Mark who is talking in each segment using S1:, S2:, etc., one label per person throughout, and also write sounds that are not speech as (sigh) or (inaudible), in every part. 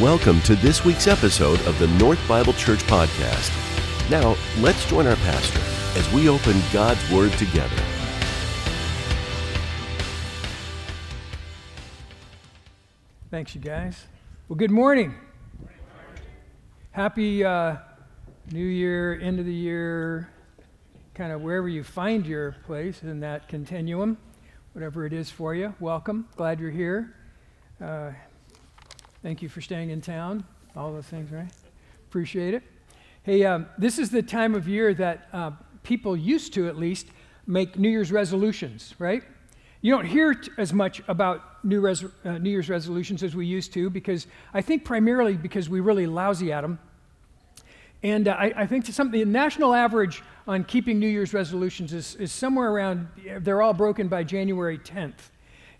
S1: Welcome to this week's episode of the North Bible Church Podcast. Now, let's join our pastor as we open God's Word together.
S2: Thanks, you guys. Well, good morning. Happy uh, New Year, end of the year, kind of wherever you find your place in that continuum, whatever it is for you. Welcome. Glad you're here. Uh, thank you for staying in town. All those things, right? Appreciate it. Hey, um, this is the time of year that uh, people used to, at least, make New Year's resolutions, right? You don't hear t- as much about New, res- uh, New Year's resolutions as we used to because I think primarily because we're really lousy at them. And uh, I, I, think the national average on keeping New Year's resolutions is, is somewhere around, they're all broken by January 10th.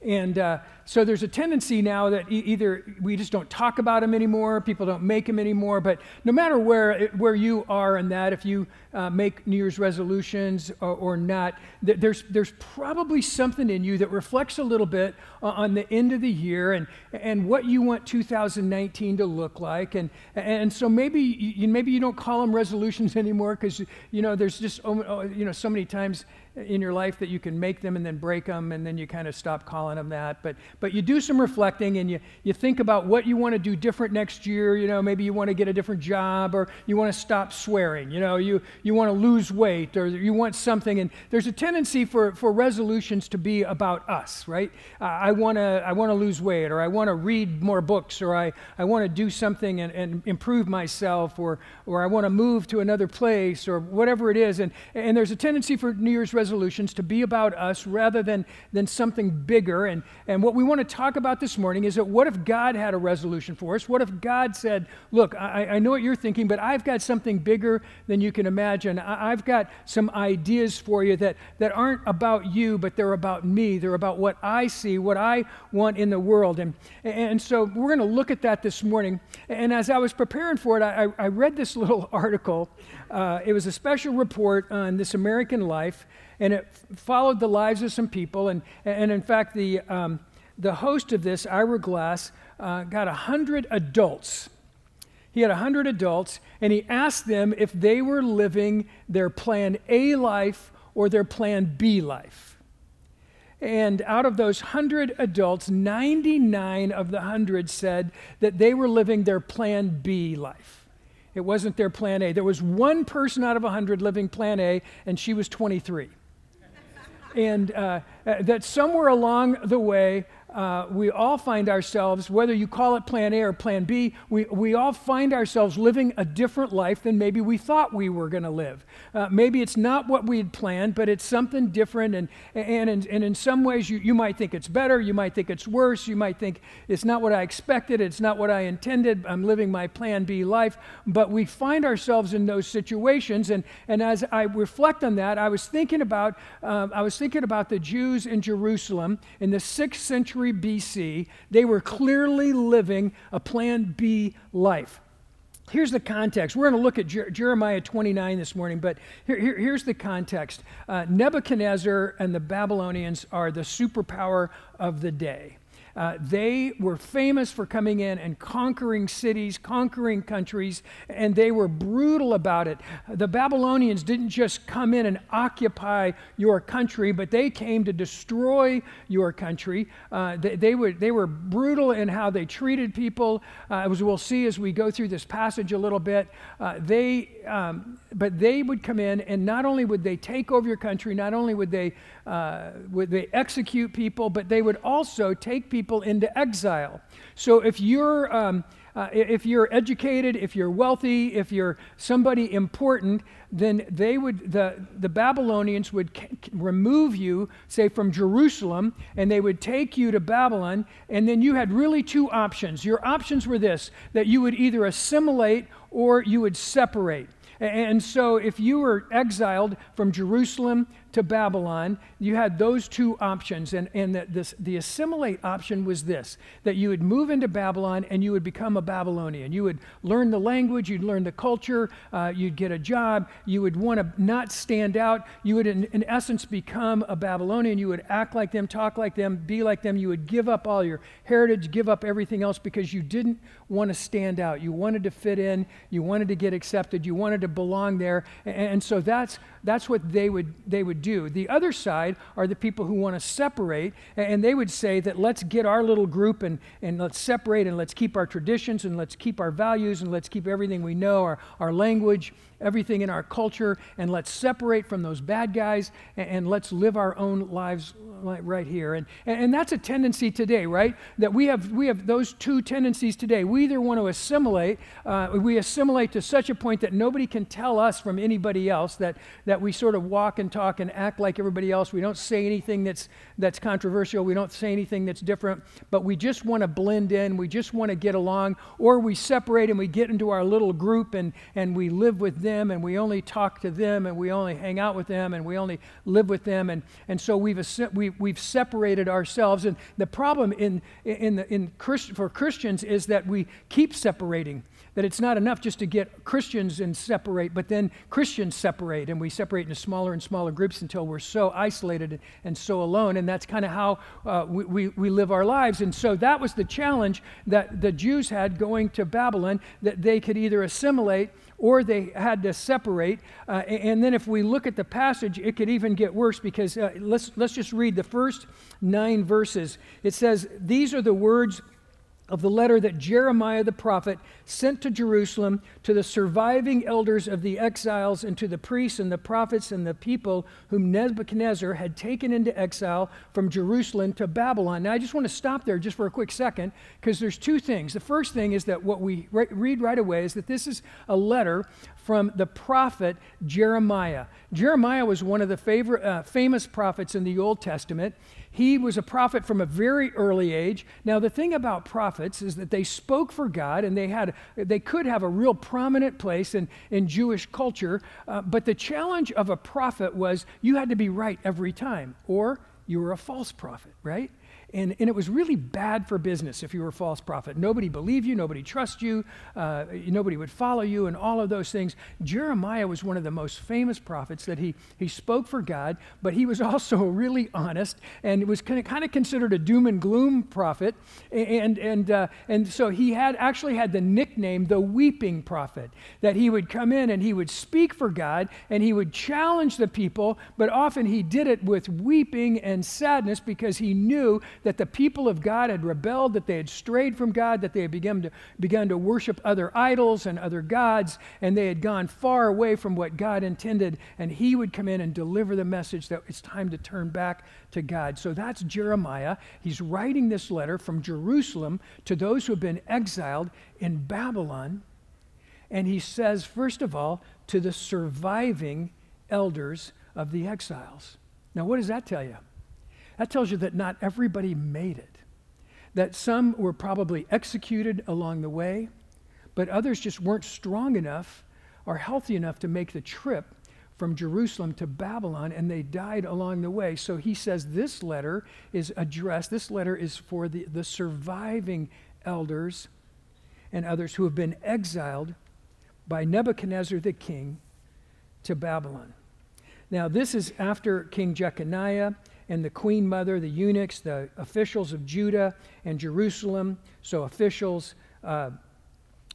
S2: And uh, so there's a tendency now that e- either we just don't talk about them anymore, people don't make them anymore. But no matter where where you are in that, if you uh, make New Year's resolutions or, or not, th- there's there's probably something in you that reflects a little bit on the end of the year and and what you want 2019 to look like. And and so maybe you, maybe you don't call them resolutions (laughs) anymore because you know there's just you know so many times in your life that you can make them and then break them and then you kind of stop calling them that but but you do some reflecting and you, you think about what you want to do different next year you know maybe you want to get a different job or you want to stop swearing you know you, you want to lose weight or you want something. And there's a tendency for, for resolutions to be about us right? Uh, i want to i want to lose weight or i want to read more books or i, I want to do something and, and improve myself or, or i want to move to another place or whatever it is. And, and there's a tendency for new year's resolutions to be about us rather than, than something bigger. And, and what we want to talk about this morning is that what if God had a resolution for us? What if God said, Look, I, I know what you're thinking, but I've got something bigger than you can imagine. I, I've got some ideas for you that, that aren't about you, but they're about me. They're about what I see, what I want in the world. And, and so we're going to look at that this morning. And as I was preparing for it, I, I read this (laughs) little article. Uh, it was a special report on This American Life and it followed the lives of some people. And, and in fact, the, um, the host of this, Ira Glass, uh, got 100 adults. He had 100 adults, and he asked them if they were living their plan A life or their plan B life. And out of those 100 adults, 99 of the 100 said that they were living their plan B life. It wasn't their plan A. There was one person out of 100 living plan A, and she was 23 and uh, uh, that somewhere along the way, uh, we all find ourselves, whether you call it plan A or plan B, we, we all find ourselves living a different life than maybe we thought we were going to live. Uh, maybe it's not what we had planned, but it's something different. And, and, and, and in some ways, you, you might think it's better, you might think it's worse, you might think it's not what I expected, it's not what I intended, I'm living my plan B life. But we find ourselves in those situations. And, and as I reflect on that, I was thinking about, uh, I was thinking about the Jews in Jerusalem in the sixth century BC, they were clearly living a plan B life. Here's the context. We're going to look at Jer- Jeremiah 29 this morning, but here, here, here's the context. Uh, Nebuchadnezzar and the Babylonians are the superpower of the day. Uh, they were famous for coming in and conquering cities, conquering countries, and they were brutal about it. The Babylonians didn't just come in and occupy your country, but they came to destroy your country. Uh, they, they, were, they were brutal in how they treated people. Uh, as we'll see as we go through this passage a little bit, uh, they, um, but they would come in, and not only would they take over your country, not only would they, uh, would they execute people, but they would also take people people into exile. So if you're, um, uh, if you're educated, if you're wealthy, if you're somebody important, then they would, the, the Babylonians would c- remove you, say, from Jerusalem, and they would take you to Babylon, and then you had really two options. Your options were this that you would either assimilate or you would separate. And so, if you were exiled from Jerusalem to Babylon, you had those two options. And, and the, this, the assimilate option was this that you would move into Babylon and you would become a Babylonian. You would learn the language, you'd learn the culture, uh, you'd get a job, you would want to not stand out. You would, in, in essence, become a Babylonian. You would act like them, talk like them, be like them. You would give up all your heritage, give up everything else because you didn't want to stand out. You wanted to fit in, you wanted to get accepted, you wanted to belong there. And, and so that's, that's what they would, they would do. The other side are the people who want to separate, and they would say that let's get our little group and, and let's separate and let's keep our traditions and let's keep our values and let's keep everything we know, our, our language, everything in our culture, and let's separate from those bad guys and, and let's live our own lives right here. And, and that's a tendency today, right? That we have, we have those two tendencies today. We either want to assimilate, uh, we assimilate to such a point that nobody can tell us from anybody else, that, that we sort of walk and talk and act like everybody else. We don't say anything that's, that's controversial. We don't say anything that's different, but we just want to blend in. We just want to get along. Or we separate and we get into our little group and, and we live with them and we only talk to them and we only hang out with them and we only live with them. And, and so we've, we, we've separated ourselves. And the problem in, in, the, in Christ, for Christians is that we keep separating that it's not enough just to get Christians and separate, but then Christians separate, and we separate into smaller and smaller groups until we're so isolated and so alone. And that's kind of how uh, we, we, we live our lives. And so that was the challenge that the Jews had going to Babylon, that they could either assimilate or they had to separate. Uh, and then if we look at the passage, it could even get worse because uh, let's, let's just read the first nine verses. It says, These are the words of the letter that Jeremiah the prophet sent to Jerusalem to the surviving elders of the exiles and to the priests and the prophets and the people whom Nebuchadnezzar had taken into exile from Jerusalem to Babylon. Now, I just want to stop there just for a quick second because there's two things. The first thing is that what we re- read right away is that this is a letter from the prophet Jeremiah. Jeremiah was one of the favorite, uh, famous prophets in the Old Testament. He was a prophet from a very early age. Now, the thing about prophets is that they spoke for God and they, had, they could have a real prominent place in, in Jewish culture. Uh, but the challenge of a prophet was you had to be right every time, or you were a false prophet, right? And, and it was really bad for business if you were a false prophet. Nobody believed you, nobody trust you, uh, nobody would follow you, and all of those things. Jeremiah was one of the most famous prophets that he, he spoke for God, but he was (laughs) also really honest and was kind of, kind of considered a doom and gloom prophet. And, and, uh, and so he had actually had the nickname the weeping prophet, that he would come in and he would speak for God and he would challenge the people, but often he did it with weeping and sadness because he knew that the people of God had rebelled, that they had strayed from God, that they had begun to, begun to worship other idols and other gods, and they had gone far away from what God intended. And he would come in and deliver the message that it's time to turn back to God. So that's Jeremiah. He's writing this letter from Jerusalem to those who have been exiled in Babylon. And he says, first of all, to the surviving elders of the exiles. Now, what does that tell you? That tells you that not everybody made it, that some were probably executed along the way, but others just weren't strong enough or healthy enough to make the trip from Jerusalem to Babylon, and they died along the way. So he says this letter is addressed, this letter is for the, the surviving elders and others who have been exiled by Nebuchadnezzar the king to Babylon. Now, this is after King Jeconiah and the queen mother, the eunuchs, the officials of Judah and Jerusalem. So, officials uh,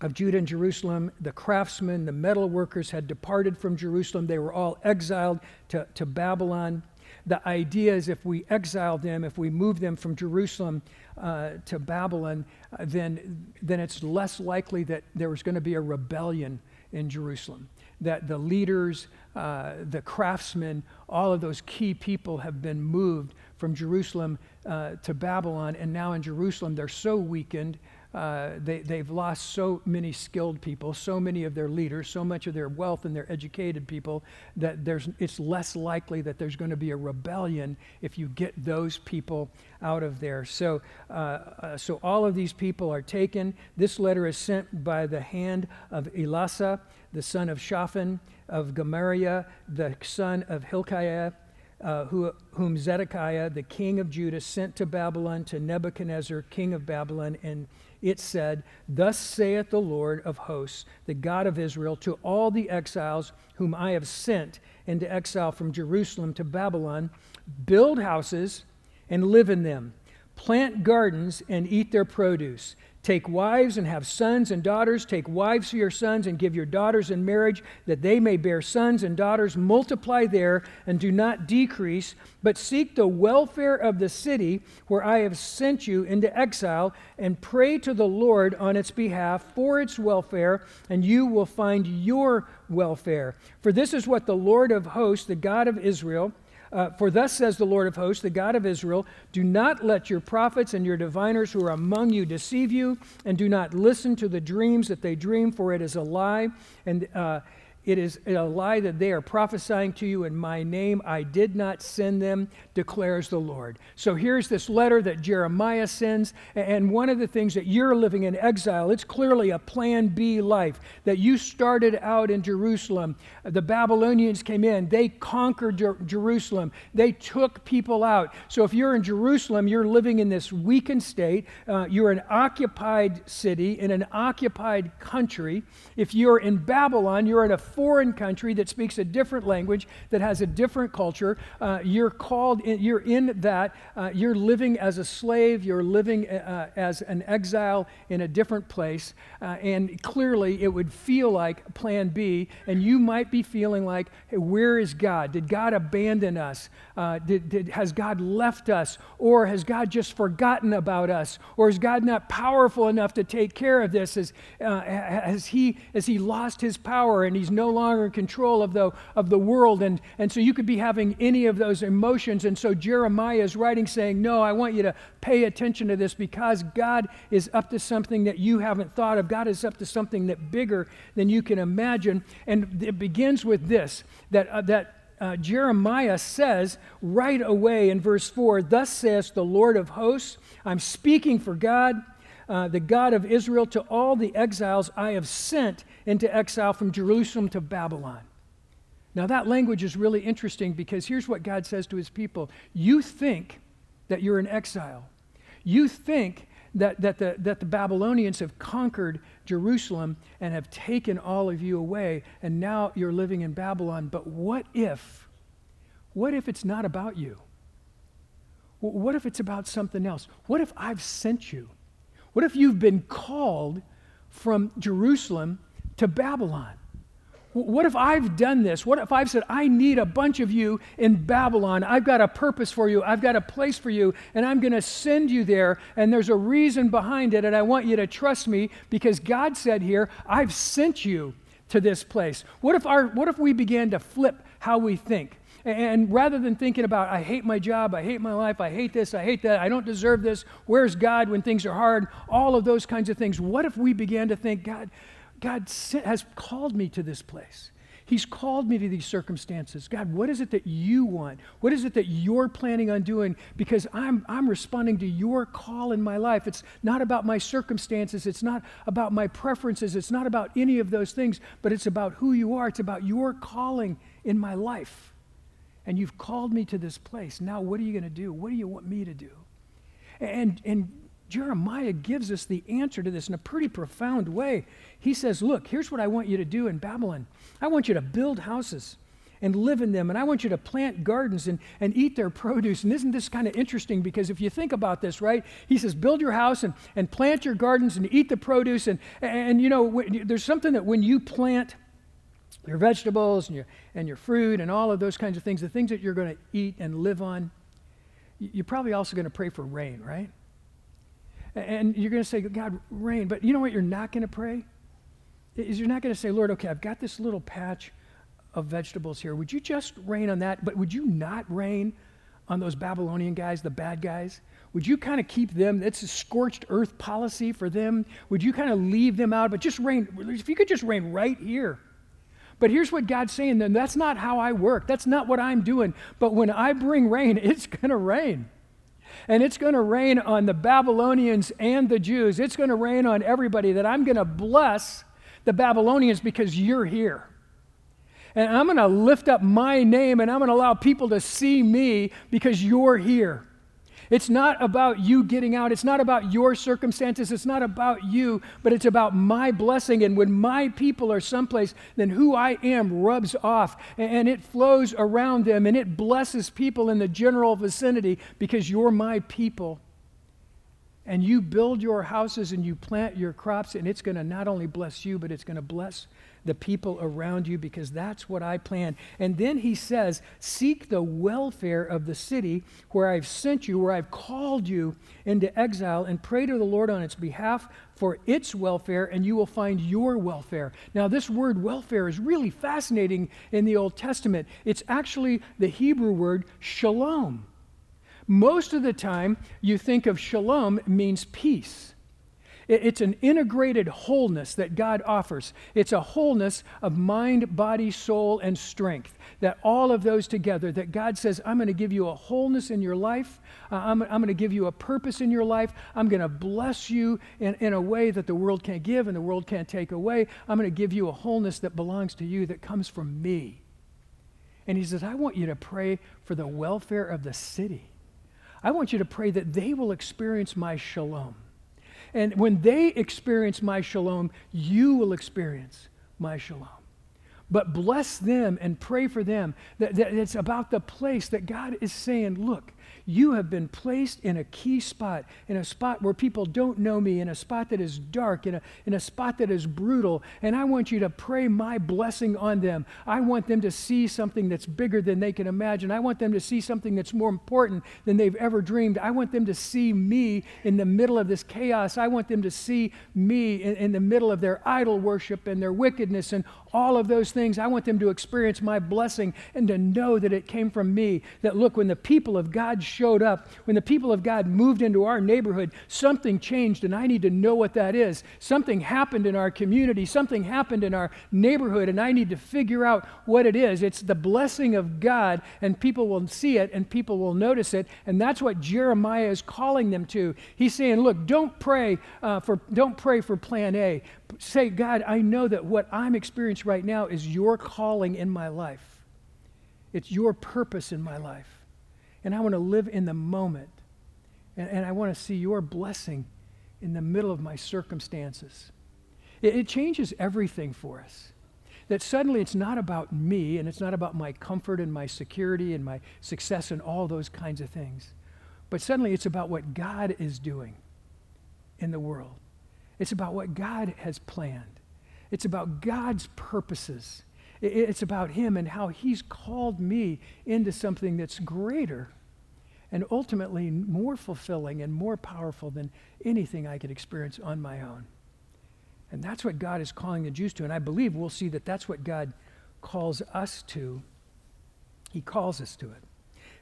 S2: of Judah and Jerusalem, the craftsmen, the metal workers had departed from Jerusalem. They were all exiled to, to Babylon. The idea is if we exile them, if we move them from Jerusalem uh, to Babylon, uh, then, then it's less likely that there was going to be a rebellion in Jerusalem that the leaders, uh, the craftsmen, all of those key people have been moved from Jerusalem uh, to Babylon. And now in Jerusalem, they're so weakened uh, they, they've lost so many skilled people, so many of their leaders, so much of their wealth and their educated people that there's, it's less likely that there's going to be a rebellion if you get those people out of there. So, uh, uh, so all of these people are taken. This letter is sent by the hand of Elasah, the son of Shaphan, of Gemariah, the son of Hilkiah, uh, who, whom Zedekiah, the king of Judah, sent to Babylon to Nebuchadnezzar, king of Babylon, and it said, Thus saith the Lord of hosts, the God of Israel, to all the exiles whom I have sent into exile from Jerusalem to Babylon, build houses and live in them, plant gardens and eat their produce Take wives and have sons and daughters. Take wives for your sons and give your daughters in marriage, that they may bear sons and daughters. Multiply there and do not decrease, but seek the welfare of the city where I have sent you into exile, and pray to the Lord on its behalf for its welfare, and you will find your welfare. For this is what the Lord of hosts, the God of Israel, uh, For thus says the Lord of hosts, the God of Israel Do not let your prophets and your diviners who are among you deceive you, and do not listen to the dreams that they dream, for it is a lie. And uh, it is a lie that they are prophesying to you in my name. I did not send them, declares the Lord. So here's this letter that Jeremiah sends. And one of the things that you're living in exile, it's clearly a plan B life. That you started out in Jerusalem. The Babylonians came in, they conquered Jer- Jerusalem, they took people out. So if you're in Jerusalem, you're living in this weakened state. Uh, you're an occupied city in an occupied country. If you're in Babylon, you're in a foreign country that speaks a different language, that has a different culture. Uh, you're called, in, you're in that. Uh, you're living as a slave, you're living uh, as an exile in a different place. Uh, and clearly, it would feel like plan B. And you might be feeling like, hey, where is God? Did God abandon us? Uh, did, did, has God left us? Or has God just forgotten about us? Or is God not powerful enough to take care of this? Uh, has, he, has he lost his power and he's no longer in control of the, of the world? And, and so you could be having any of those emotions. And so Jeremiah is writing saying, No, I want you to pay attention to this because God is up to something that you haven't thought of. God is up to something that bigger than you can imagine. And it begins with this that, uh, that uh, Jeremiah says right away in verse 4 Thus says the Lord of hosts, I'm speaking for God, uh, the God of Israel, to all the exiles I have sent into exile from Jerusalem to Babylon. Now, that language is really interesting because here's what God says to his people You think that you're in exile. You think that, that, the, that the Babylonians have conquered Jerusalem and have taken all of you away, and now you're living in Babylon. But what if, what if it's not about you? What if it's about something else? What if I've sent you? What if you've been called from Jerusalem to Babylon? What if I've done this? What if I've said, I need a bunch of you in Babylon? I've got a purpose for you. I've got a place for you, and I'm going to send you there. And there's a reason behind it, and I want you to trust me because God said here, I've sent you to this place. What if, our, what if we began to flip how we think? And rather than thinking about, I hate my job, I hate my life, I hate this, I hate that, I don't deserve this, where's God when things are hard, all of those kinds of things, what if we began to think, God, God has called me to this place. He's called me to these circumstances. God, what is it that you want? What is it that you're planning on doing? Because I'm, I'm responding to your call in my life. It's not about my circumstances. It's not about my preferences. It's not about any of those things, but it's about who you are. It's about your calling in my life. And you've called me to this place. Now, what are you going to do? What do you want me to do? And, and Jeremiah gives us the answer to this in a pretty profound way. He says, Look, here's what I want you to do in Babylon I want you to build houses and live in them, and I want you to plant gardens and, and eat their (laughs) produce. And isn't this kind of interesting? Because if you think about this, right, he says, Build your house and, and plant your gardens and eat the produce. And, and you know, there's something that when you plant, your vegetables and your, and your fruit and all of those kinds of things, the things that you're going to eat and live on, you're probably also going to pray for rain, right? And you're going to say, God, rain. But you know what you're not going to pray? Is you're not going to say, Lord, okay, I've got this little patch of vegetables here. Would you just rain on that? But would you not rain on those Babylonian guys, the bad guys? Would you kind of keep them? It's a scorched earth policy for them. Would you kind of leave them out? But just rain, if you could just rain right here. But here's what God's saying then that's not how I work. That's not what I'm doing. But when I bring rain, (laughs) it's going to rain. And it's going to rain on the Babylonians and the Jews. It's going to rain on everybody that I'm going to bless the Babylonians because you're here. And I'm going to lift up my name and I'm going to allow people to see me because you're here. It's not about you getting out. It's not about your circumstances. It's not about you, but it's about my blessing. And when my people are someplace, then who I am rubs off and it flows around them and it blesses people in the general vicinity because you're my people. And you build your houses and you plant your crops, and it's going to not only bless you, but it's going to bless the people around you because that's what I plan. And then he says, Seek the welfare of the city where I've sent you, where I've called you into exile, and pray to the Lord on its behalf for its welfare, and you will find your welfare. Now, this word welfare is really fascinating in the Old Testament. It's actually the Hebrew word shalom. Most of the time, you think of shalom means peace. It's an integrated wholeness that God offers. It's a wholeness of mind, body, soul, and strength. That all of those together, that God says, I'm going to give you a wholeness in your life. Uh, I'm, I'm going to give you a purpose in your life. I'm going to bless you in, in a way that the world can't give and the world can't take away. I'm going to give you a wholeness that belongs to you that comes from me. And He says, I want you to pray for the welfare of the city. I want you to pray that they will experience my shalom. And when they experience my shalom, you will experience my shalom. But bless them and pray for them. That, that it's about the place that God is saying, look, you have been placed in a key spot, in a spot where people don't know me, in a spot that is dark, in a, in a spot that is brutal. And I want you to pray my blessing on them. I want them to see something that's bigger than they can imagine. I want them to see something that's more important than they've ever dreamed. I want them to see me in the middle of this chaos. I want them to see me in, in the middle of their idol worship and their wickedness and all of those things. I want them to experience my blessing and to know that it came from me. That look, when the people of God showed up, when the people of God moved into our neighborhood, something changed, and I need to know what that is. Something happened in our community, something happened in our neighborhood, and I need to figure out what it is. It's the blessing of God, and people will see it and people will notice it, and that's what Jeremiah is calling them to. He's saying, look, don't pray uh, for don't pray for plan A. Say, God, I know that what I'm experiencing right now is your calling in my life. It's your purpose in my life. And I want to live in the moment. And, and I want to see your blessing in the middle of my circumstances. It, it changes everything for us. That suddenly it's not about me and it's not about my comfort and my security and my success and all those kinds of things. But suddenly it's about what God is doing in the world. It's about what God has planned. It's about God's purposes. It's about Him and how He's called me into something that's greater and ultimately more fulfilling and more powerful than anything I could experience on my own. And that's what God is calling the Jews to. And I believe we'll see that that's what God calls us to. He calls us to it.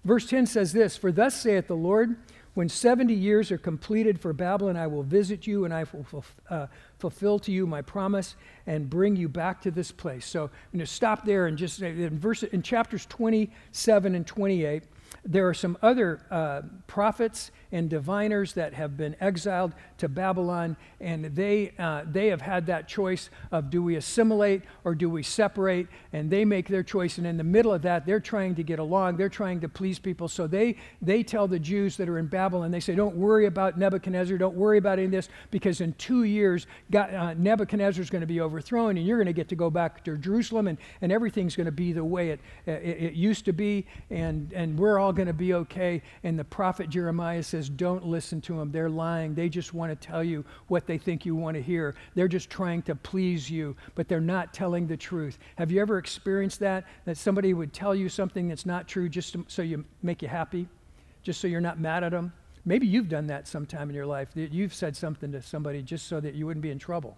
S2: Verse 10 says this For thus saith the Lord, when 70 years are completed for Babylon, I will visit you and I will uh, fulfill to you my promise and bring you back to this place. So I'm going to stop there and just in, verse, in chapters 27 and 28, there are some other uh, prophets and diviners that have been exiled to Babylon, and they, uh, they have had that choice of do we assimilate or do we separate, and they make their choice. And in the middle of that, they're trying to get along, they're trying to please people. So they, they tell the Jews that are in Babylon, they say, Don't worry about Nebuchadnezzar, don't worry about any of this, because in two years, uh, Nebuchadnezzar is going to be overthrown, and you're going to get to go back to Jerusalem, and, and everything's going to be the way it, it, it used to be, and, and we're going to be okay. And the prophet Jeremiah says, don't listen to them. They're lying. They just want to tell you what they think you want to hear. They're just trying to please you, but they're not telling the truth. Have you ever experienced that? That somebody would tell you something that's not true just to, so you make you happy, just so you're not mad at them? Maybe you've done that sometime in your life. You've said something to somebody just so that you wouldn't be in trouble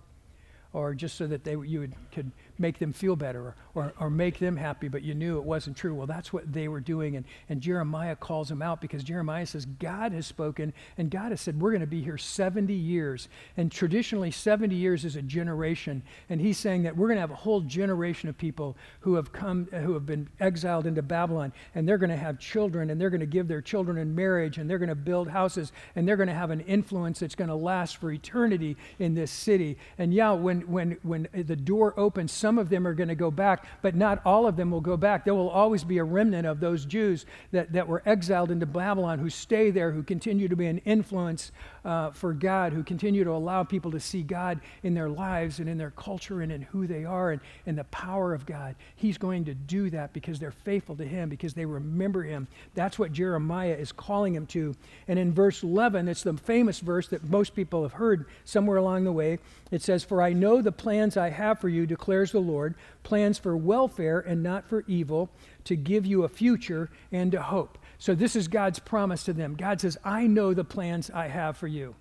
S2: or just so that they, you would, could make them feel better or, or, or, make them happy, but you knew it wasn't true. Well, that's what they were doing. And, and Jeremiah calls them out because Jeremiah says, God has spoken, and God has said, We're going to be here 70 years. And traditionally, 70 years is a generation. And he's saying that we're going to have a whole generation of people who have come, who have been exiled into Babylon, and they're going to have children, and they're going to give their children in marriage, and they're going to build houses, and they're going to have an influence that's going to last for eternity in this city. And yeah, when, when, when the door opens, some of them are going to go back, but not all of them will go back. There will always be a remnant of those Jews that, that were exiled into Babylon who stay there, who continue to be an influence uh, for God, who continue to allow people to see God in their lives and in their culture and in who they are and, and the power of God. He's going to do that because they're faithful to Him, because they remember Him. That's what Jeremiah is calling him to. And in verse 11, it's the famous verse that most people have heard somewhere along the way. It says, For I know the plans I have for you, declares the Lord, plans for welfare and not for evil, to give you a future and a hope. So, this is God's promise to them. God says, I know the plans I have for you.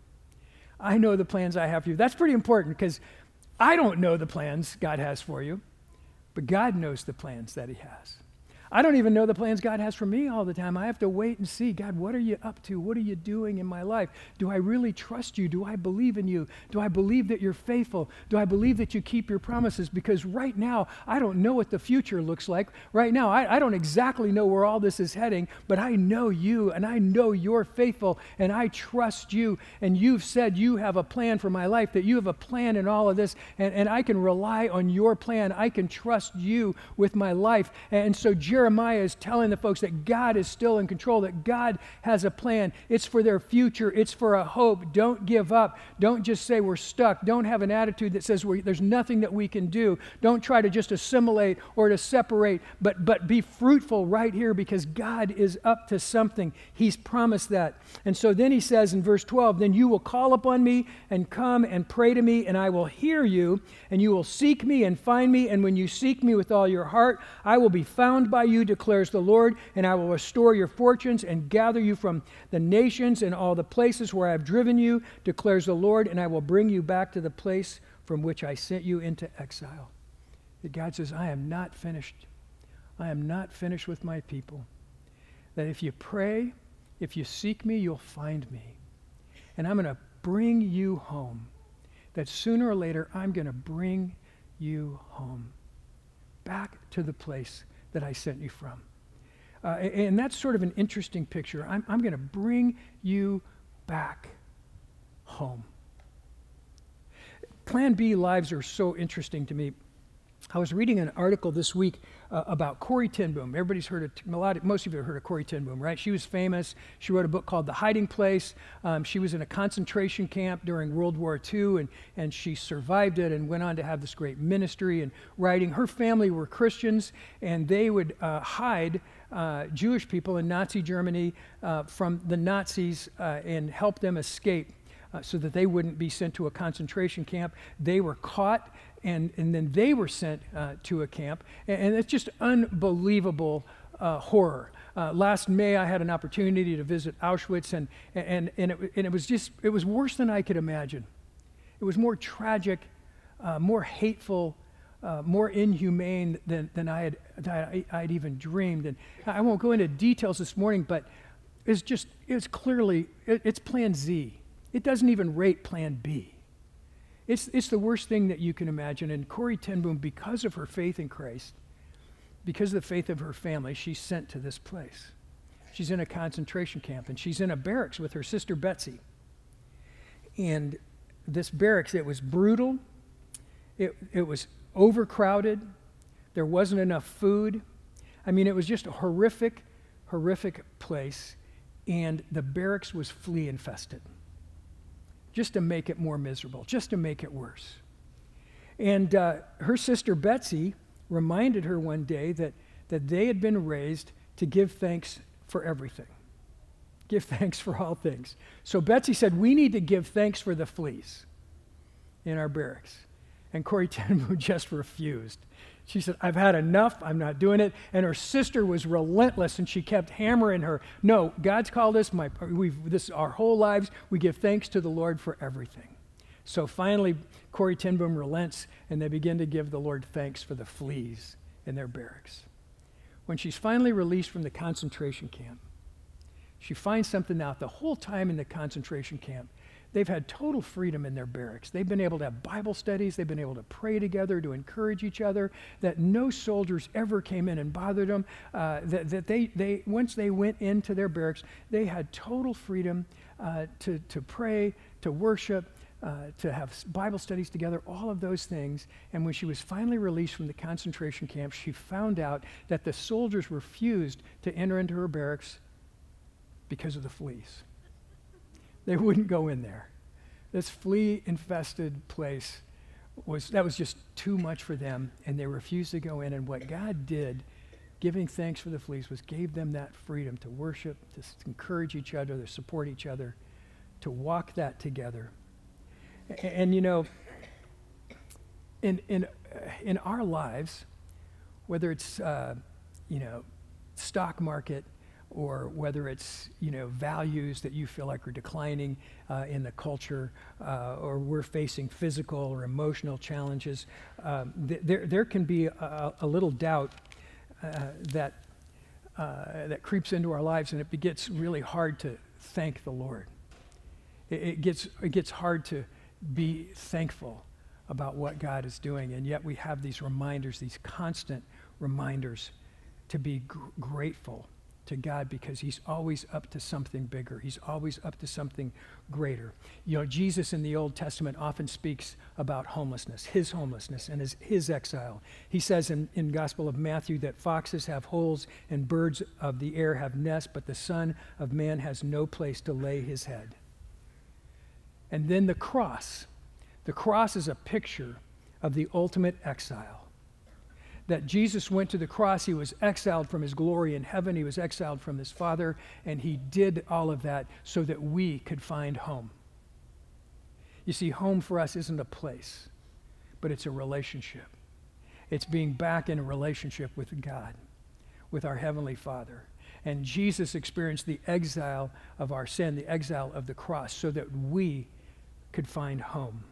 S2: I know the plans I have for you. That's pretty important because I don't know the plans God has for you, but God knows the plans that He has. I don't even know the plans God has for me all the time. I have to wait and see God, what are you up to? What are you doing in my life? Do I really trust you? Do I believe in you? Do I believe that you're faithful? Do I believe that you keep your promises? Because right now, I don't know what the future looks like. Right now, I, I don't exactly know where all this is heading, but I know you and I know you're faithful and I trust you. And you've said you have a plan for my life, that you have a plan in all of this, and, and I can rely on your plan. I can trust you with my life. And so, Jerry, Jeremiah is telling the folks that God is still in control, that God has a plan. It's for their future, it's for a hope. Don't give up. Don't just say we're stuck. Don't have an attitude that says there's nothing that we can do. Don't try to just assimilate or to separate, but, but be fruitful right here because God is up to something. He's promised that. And so then he says in verse 12, Then you will call upon me and come and pray to me, and I will hear you, and you will seek me and find me. And when you seek me with all your heart, I will be found by you you, declares the Lord, and I will restore your fortunes and gather you from the nations and all the places where I have driven you, declares the Lord, and I will bring you back to the place from which I sent you into exile. That God says, I am not finished. I am not finished with my people. That if you pray, if you seek me, you'll find me. And I'm going to bring you home. That sooner or later, I'm going to bring you home. Back to the place that I sent you from. Uh, and that's sort of an interesting picture. I'm, I'm going to bring you back home. Plan B lives are so interesting to me. I was reading an article this week uh, about Corrie ten Boom. Everybody's heard of, a lot of, most of you have heard of Corrie ten Boom, right? She was famous. She wrote a book called The Hiding Place. Um, she was in a concentration camp during World War II, and, and she survived it and went on to have this great ministry and writing. Her family were Christians, and they would uh, hide uh, Jewish people in Nazi Germany uh, from the Nazis uh, and help them escape. Uh, so that they wouldn't be sent to a concentration camp. They were caught and, and then they were sent uh, to a camp. And, and, it's just unbelievable uh, horror. Uh, last May, I had an opportunity to visit Auschwitz, and, and, and, it, and it was just, it was worse than I could imagine. It was more tragic, uh, more hateful, uh, more inhumane than, than I had, I, I'd even dreamed. And I won't go into details this morning, but it's just, it's clearly, it, it's Plan Z. It doesn't even rate Plan B. It's, it's the worst thing that you can imagine. And Corrie ten Boom, because of her faith in Christ, because of the faith of her family, she's sent to this place. She's in a concentration camp and she's in a barracks with her sister Betsy. And this barracks, it was brutal, it, it was overcrowded, there wasn't enough food. I mean, it was just a horrific, horrific place. And the barracks was flea infested just to make it more miserable, just to make it worse. And uh, her sister Betsy reminded her one day that, that they had been raised to give thanks for everything. Give thanks for all things. So Betsy said, We need to give thanks for the fleas in our barracks. And Corrie (laughs) ten Boom just refused. She said, I've had enough. I'm not doing it. And her sister was relentless and she kept hammering her. No, God's called us. My, we've, this our whole lives. We give thanks to the Lord for everything. So finally, Corrie ten Boom relents and they begin to give the Lord thanks for the fleas in their barracks. When she's finally released from the concentration camp, she finds something out the whole time in the concentration camp. They've had total freedom in their barracks. They've been able to have Bible studies. They've been able to pray together, to encourage each other. That no soldiers ever came in and bothered them. Uh, that that they, they, once they went into their barracks, they had total freedom uh, to, to pray, to worship, uh, to have Bible studies together, all of those things. And when she was finally released from the concentration camp, she found out that the soldiers refused to enter into her barracks because of the fleas. They wouldn't go in there. This flea infested place was that was just too much for them and they refused to go in and what God did giving thanks for the fleas was gave them that freedom to worship, to encourage each other, to support each other, to walk that together. And, and you know, in, in, in our lives, whether it's, uh, you know, stock market or whether it's, you know, values that you feel like are declining uh, in the culture uh, or we're facing physical or emotional challenges, um, th- there, there can be a, a little doubt uh, that, uh, that creeps into our lives, and it gets really hard to thank the Lord. It, it, gets, it gets hard to be thankful about what God is doing, and yet we have these reminders, these constant reminders to be gr- grateful to God because he's always up to something bigger. He's always up to something greater. You know, Jesus in the Old Testament often speaks about homelessness, his homelessness and his, his exile. He says in, in Gospel of Matthew that foxes have holes and birds of the air have nests, but the Son of Man has no place to lay his head. And then the cross. The cross is a picture of the ultimate exile that Jesus went to the cross. He was exiled from his glory in heaven, he was exiled from his Father, and he did all of that so that we could find home. You see, home for us isn't a place, but it's a relationship. It's being back in a relationship with God, with our Heavenly Father. And Jesus experienced the exile of our sin, the exile of the cross, so that we could find home.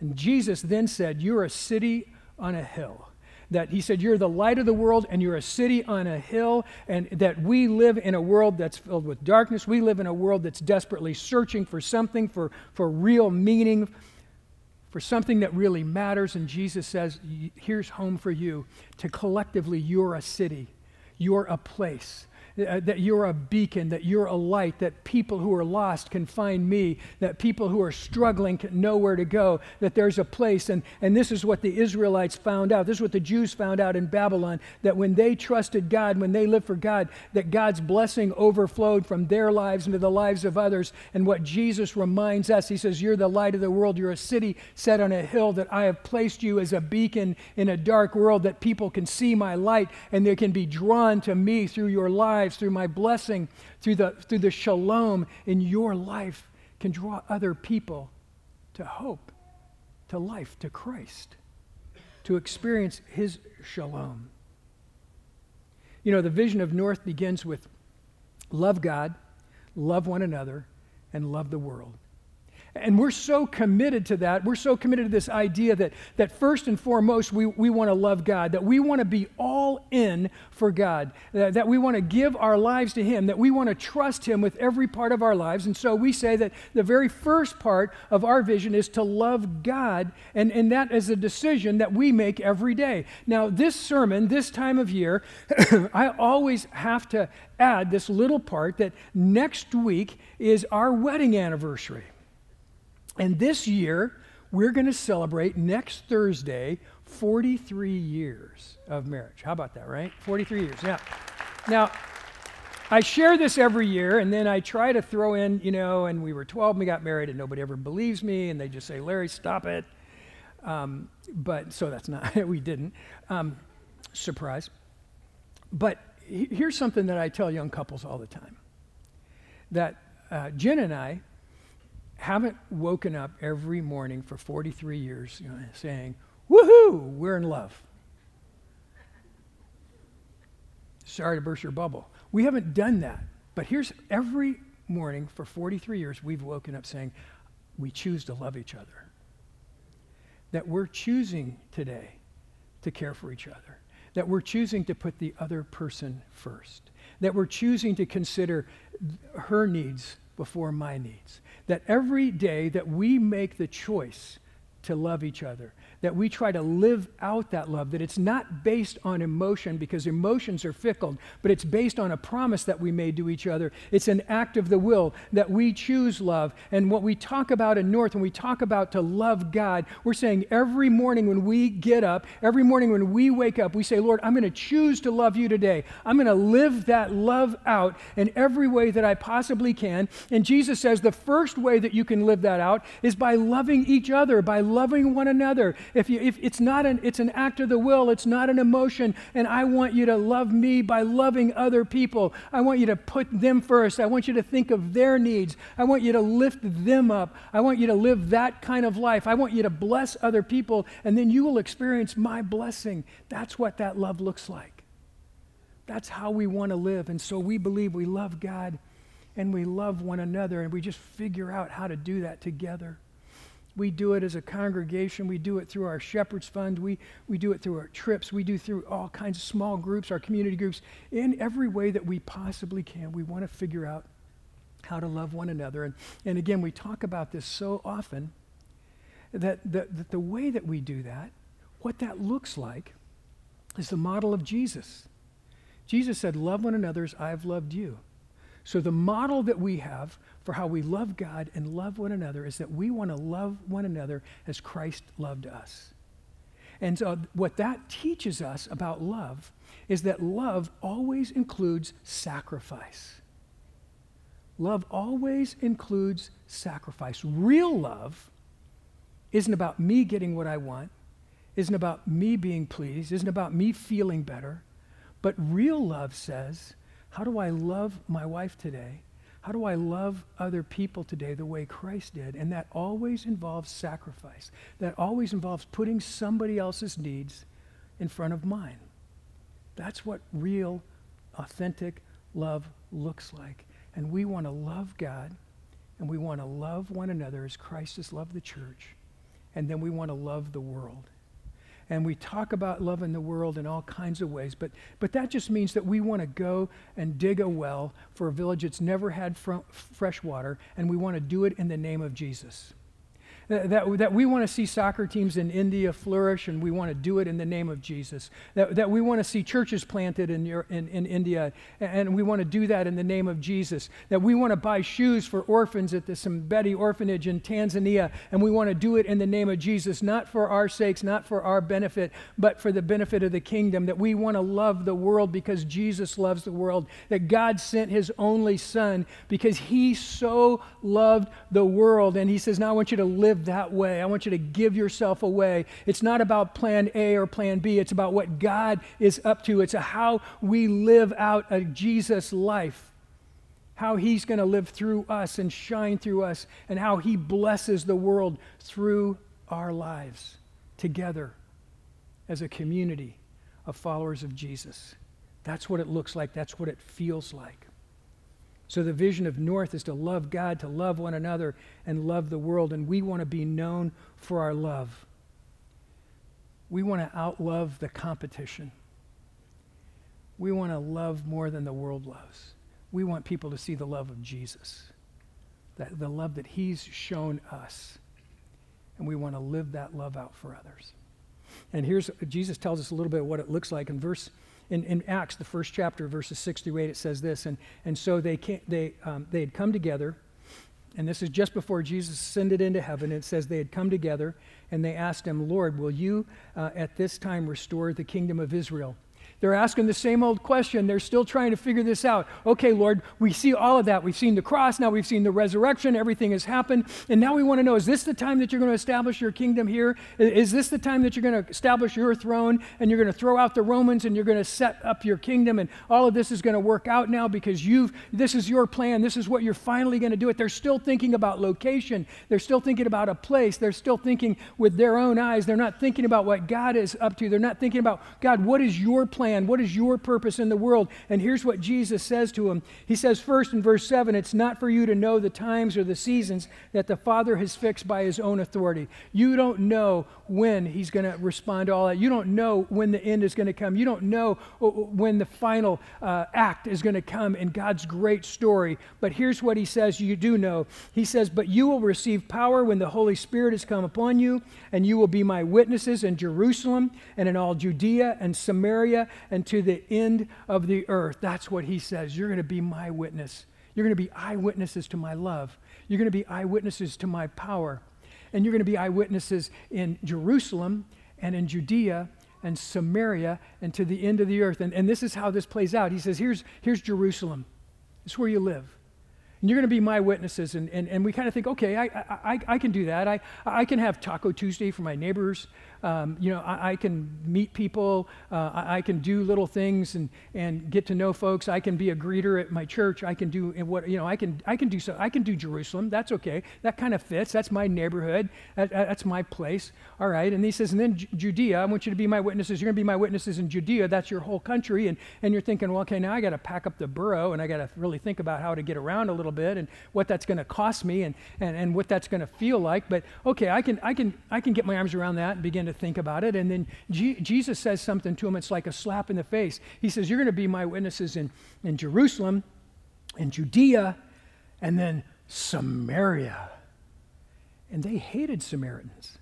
S2: And Jesus then said, You're a city on a hill that he said, You're the light of the world and you're a city on a hill, and that we live in a world that's filled with darkness. We live in a world that's desperately searching for something, for, for real meaning, for something that really matters. And Jesus says, Here's home for you. To collectively, you're a city, you're a place uh, that you're a beacon, that you're a light, that people who are lost can find me, that people who are struggling can know where to go, that there's a place. And, and this is what the Israelites found out. This is what the Jews found out in Babylon that when they trusted God, when they lived for God, that God's blessing overflowed from their lives into the lives of others. And what Jesus reminds us, he says, You're the light of the world. You're a city set on a hill that I have placed you as a beacon in a dark world that people can see my light and they can be drawn to me through your lives lives, through my blessing, through the, through the shalom in your life, can draw other people to hope, to life, to Christ, to experience his shalom. You know, the vision of North begins with love God, love one another, and love the world. And we're so committed to that. We're so committed to this idea that, that first and foremost, we, we want to love God, that we want to be all in for God, that, that we want to give our lives to Him, that we want to trust Him with every part of our lives. And so we say that the very first part of our vision is to love God, and, and that is a decision that we make every day. Now, this sermon, this time of year, (coughs) I always have to add this little part that next week is our wedding anniversary. And this year, we're going to celebrate next Thursday 43 years of marriage. How about that, right? 43 years. Yeah. Now, I share this every year, and then I try to throw in, you know, and we were 12 and we got married, and nobody ever believes me, and they just say, Larry, stop it. Um, but so that's not, (laughs) we didn't. Um, surprise. But here's something that I tell young couples all the time that uh, Jen and I haven't woken up every morning for 43 years you know, saying, Woohoo, we're in love. Sorry to burst your bubble. We haven't done that. But here's every morning for 43 years, we've woken up saying, We choose to love each other. That we're choosing today to care for each other. That we're choosing to put the other person first. That we're choosing to consider her needs before my needs. That every day that we make the choice to love each other, that we try to live out that love, that it's not based on emotion because emotions are fickle, but it's based on a promise that we made to each other. It's an act of the will that we choose love. And what we talk about in North, when we talk about to love God, we're saying every morning when we get up, every morning when we wake up, we say, Lord, I'm going to choose to love you today. I'm going to live that love out in every way that I possibly can. And Jesus says the first way that you can live that out is by loving each other, by loving one another. If, you, if it's not an, it's an act of the will, it's not an emotion, and I want you to love me by loving other people. I want you to put them first. I want you to think of their needs. I want you to lift them up. I want you to live that kind of life. I want you to bless other people, and then you will experience my blessing. That's what that love looks like. That's how we want to live. And so we believe we love God and we love one another, and we just figure out how to do that together. We do it as a congregation. We do it through our Shepherds Fund. We, we do it through our trips. We do through all kinds of small groups, our community groups, in every way that we possibly can. We want to figure out how to love one another. And, and again, we talk about this so often that, that, that the way that we do that, what that looks like, is the model of Jesus. Jesus said, Love one another as I've loved you. So, the model that we have for how we love God and love one another is that we want to love one another as Christ loved us. And so, what that teaches us about love is that love always includes sacrifice. Love always includes sacrifice. Real love isn't about me getting what I want, isn't about me being pleased, isn't about me feeling better. But real love says, how do I love my wife today? How do I love other people today the way Christ did? And that always involves sacrifice. That always involves putting somebody else's needs in front of mine. That's what real, authentic love looks like. And we want to love God and we want to love one another as Christ has loved the church. And then we want to love the world. And we talk about loving the world in all kinds of ways, but, but that just means that we want to go and dig a well for a village that's never had fr- fresh water, and we want to do it in the name of Jesus Uh, that, that we want to see soccer teams in India flourish and we want to do it in the name of Jesus. That, that we want to see churches planted in, in, in India and we want to do that in the name of Jesus. That we want to buy shoes for orphans at the Sembeti orphanage in Tanzania and we want to do it in the name of Jesus, not for our sakes, not for our benefit, but for the benefit of the kingdom. That we want to love the world because Jesus loves the world. That God sent his only son because he so loved the world. And he says, Now I want you to live that way. I want you to give yourself away. It's not about plan A or plan B, it's about what God is up to. It's how we live out a Jesus life, how He's going to live through us and shine through us, and how He blesses the world through our lives together as a community of followers of Jesus. That's what it looks like, that's what it feels like. So the vision of North is to love God, to love one another, and love the world. And we want to be known for our love. We want to outlove the competition. We want to love more than the world loves. We want people to see the love of Jesus, that, the love that He's shown us. And we want to live that love out for others. And here's Jesus tells us a little bit what it looks like in verse in, in Acts, the first chapter, verses 6 through 8, it says this. And, and so they, came, they, um, they had come together, and this is just before Jesus ascended into heaven. It says they had come together, and they asked him, Lord, will you uh, at this time restore the kingdom of Israel? They're asking the same old question. They're still trying to figure this out. Okay, Lord, we see all of that. We've seen the cross, now we've seen the resurrection, everything has happened. And now we want to know is this the time that you're going to establish your kingdom here? Is this the time that you're going to establish your throne and you're going to throw out the Romans and you're going to set up your kingdom and all of this is going to work out now because you've this is your plan. This is what you're finally going to do it. They're still thinking about location. They're still thinking about a place. They're still thinking with their own eyes. They're not thinking about what God is up to. They're not thinking about God, what is your plan? Plan? What is your purpose in the world? And here's what Jesus says to him. He says, first in verse 7, it's not for you to know the times or the seasons that the Father has fixed by his own authority. You don't know when he's going to respond to all that. You don't know when the end is going to come. You don't know when the final uh, act is going to come in God's great story. But here's what he says you do know. He says, But you will receive power when the Holy Spirit has come upon you, and you will be my witnesses in Jerusalem and in all Judea and Samaria and to the end of the earth. That's what he says. You're going to be my witness. You're going to be eyewitnesses to my love. You're going to be eyewitnesses to my power. And you're going to be eyewitnesses in Jerusalem and in Judea and Samaria and to the end of the earth. And, and this is how this plays out. He says, Here's, here's Jerusalem. It's where you live. And you're going to be my witnesses. And, and, and we kind of think, okay, I, I, I can do that. I, I can have Taco Tuesday for my neighbors. Um, you know, I, I, can meet people. Uh, I, I, can do little things and, and get to know folks. I can be a greeter at my church. I can do what you know. I can I can do so. I can do Jerusalem. That's okay. That kind of fits. That's my neighborhood. That, that's my place. All right. And he says, and then Judea. I want you to be my witnesses. You're going to be my witnesses in Judea. That's your whole country. And and you're thinking, well, okay, now I got to pack up the burro and I got to really think about how to get around a little bit and what that's going to cost me and, and and what that's going to feel like. But okay, I can I can I can get my arms around that and begin to to think about it. And then G- Jesus says something to him, it's like a slap in the face. He says, You're going to be my witnesses in, in Jerusalem, in Judea, and then Samaria. And they hated Samaritans.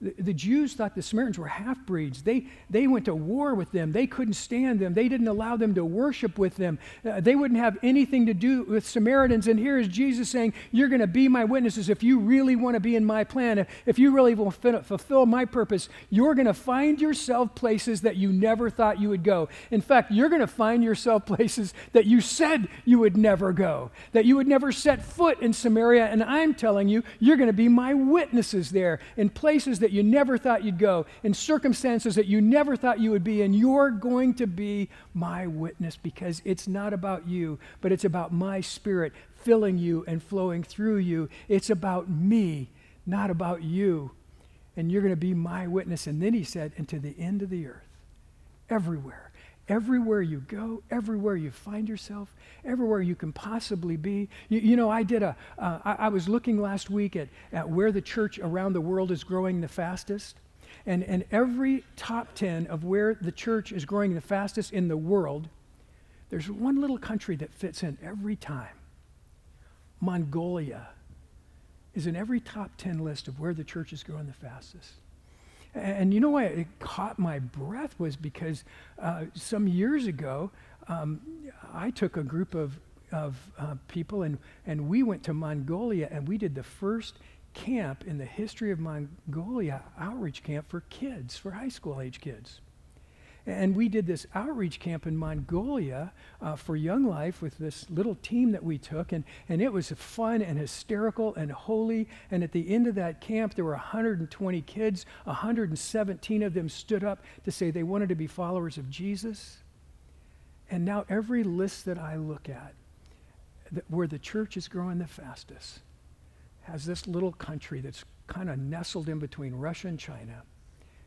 S2: The, the Jews thought the Samaritans were half breeds. They, they went to war with them. They couldn't stand them. They didn't allow them to worship with them. Uh, they wouldn't have anything to do with Samaritans. And here is Jesus saying, You're going to be my witnesses if you really want to be in my plan. If you really will fulfill my purpose, you're going to find yourself places that you never thought you would go. In fact, you're going to find yourself (laughs) places that you said you would never go, that you would never set foot in Samaria. And I'm telling you, you're going to be my witnesses there in places that that you never thought you'd go, in circumstances that you never thought you would be, and you're going to be my witness because it's not about you, but it's about my spirit filling you and flowing through you. It's about me, not about you. And you're going to be my witness. And then he said, and to the end of the earth, everywhere everywhere you go, everywhere you find yourself, everywhere you can possibly be. You, you know, I did a. Uh, I, I was looking last week at, at where the church around the world is growing the fastest. And, and every top 10 of where the church is growing the fastest in the world, there's one little country that fits in every time. Mongolia is in every top 10 list of where the church is growing the fastest. And you know why it caught my breath was because uh, some years ago, um, I took a group of, of uh, people and, and we went to Mongolia and we did the first camp in the history of Mongolia, outreach camp for kids, for high school age kids. And we did this outreach camp in Mongolia uh, for Young Life with this little team that we took. And, and it was fun and hysterical and holy. And at the end of that camp, there were 120 kids. 117 of them stood up to say they wanted to be followers of Jesus. And now every list that I look at, where the church is growing the fastest, has this little country that's kind of nestled in between Russia and China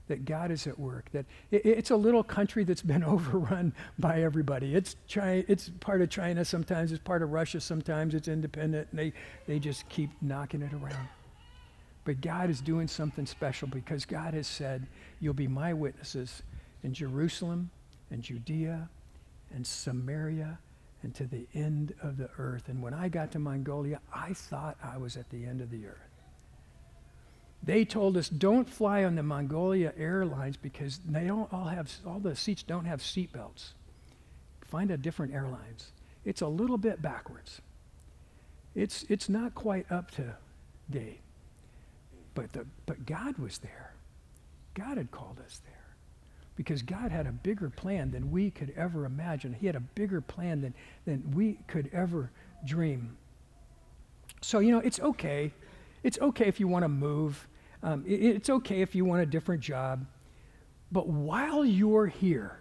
S2: that God is at work, that it, it's a little country that's been (laughs) overrun by everybody. It's, China, it's part of China sometimes, it's part of Russia sometimes, it's independent, and they, they just keep knocking it around. But God is doing something special because God has said, You'll be my witnesses in Jerusalem and Judea and Samaria and to the end of the earth. And when I got to Mongolia, I thought I was at the end of the earth. They told us don't fly on the Mongolia Airlines because they don't all have all the seats don't have seat belts. Find a different airlines. It's a little bit backwards. It's it's not quite up to date. But the but God was there. God had called us there. Because God had a bigger plan than we could ever imagine. He had a bigger plan than, than we could ever dream. So, you know, it's okay. It's okay if you want to move. Um, it, it's okay if you want a different job. But while you're here,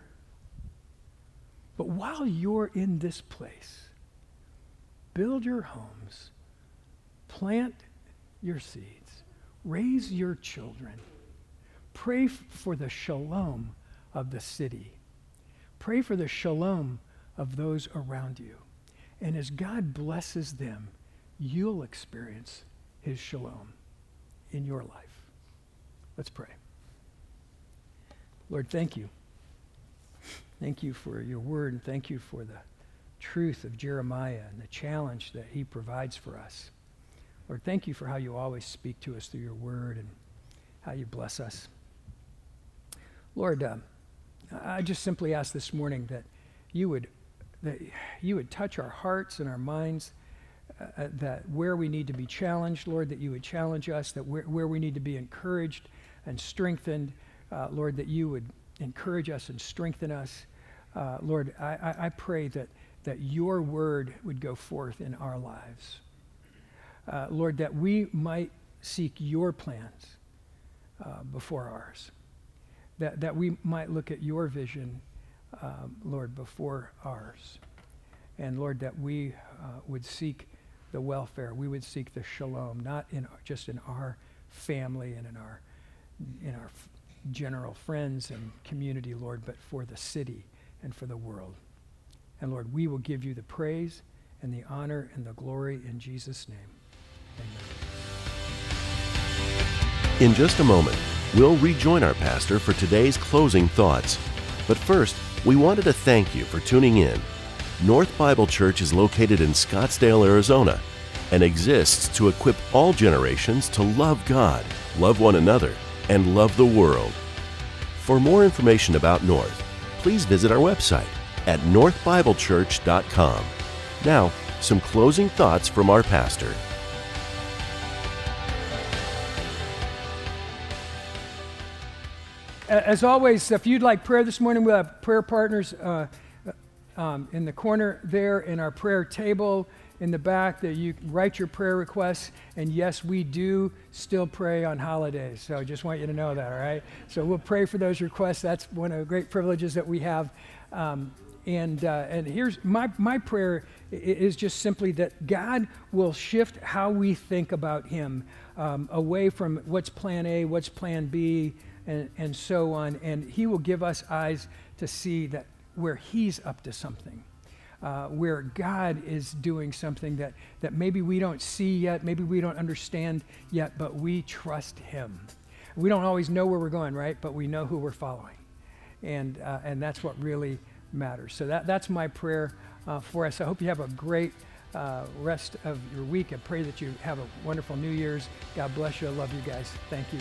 S2: but while you're in this place, build your homes, plant your seeds, raise your children, pray f- for the shalom of the city, pray for the shalom of those around you. And as God blesses them, you'll experience his shalom in your life. Let's pray. Lord, thank you. Thank you for your word, and thank you for the truth of Jeremiah and the challenge that he provides for us. Lord, thank you for how you always speak to us through your word and how you bless us. Lord, uh, I just simply ask this morning that you would that you would touch our hearts and our minds, uh, uh, that where we need to be challenged, Lord, that you would challenge us, that where, where we need to be encouraged and strengthened, uh, Lord, that you would encourage us and strengthen us. Uh, Lord, I, I, I, pray that, that your word would go forth in our lives. Uh, Lord, that we might seek your plans uh, before ours, that, that we might look at your vision um, Lord, before ours. And Lord, that we uh, would seek the welfare, we would seek the shalom, not in just in our family and in our in our f- general friends and community, Lord, but for the city and for the world. And Lord, we will give you the praise and the honor and the glory in Jesus' name.
S1: Amen. In just a moment, we'll rejoin our pastor for today's closing thoughts. But first, we wanted to thank you for tuning in. North Bible Church is located in Scottsdale, Arizona, and exists to equip all generations to love God, love one another, and love the world. For more information about North, please visit our website at northbiblechurch.com. Now, some closing thoughts from our pastor.
S2: as always, if you'd like prayer this morning, we'll have prayer partners uh, um, in the corner there in our prayer table in the back that you write your prayer requests. And yes, we do still pray on holidays. So I just want you to know that, all right? So we'll pray for those requests. That's one of the great privileges that we have. Um, and, uh, and here's my, my prayer is just simply that God will shift how we think about Him um, away from what's plan A, what's plan B, and, and so on. And He will give us eyes to see that where He's up to something. Uh, where God is doing something that, that maybe we don't see yet, maybe we don't understand yet, but we trust Him. We don't always know where we're going, right? But we know who we're following. And, uh, and that's what really matters. So that, that's my prayer uh, for us. I hope you have a great uh, rest of your week. I pray that you have a wonderful New Year's. God bless you. I love you guys. Thank you.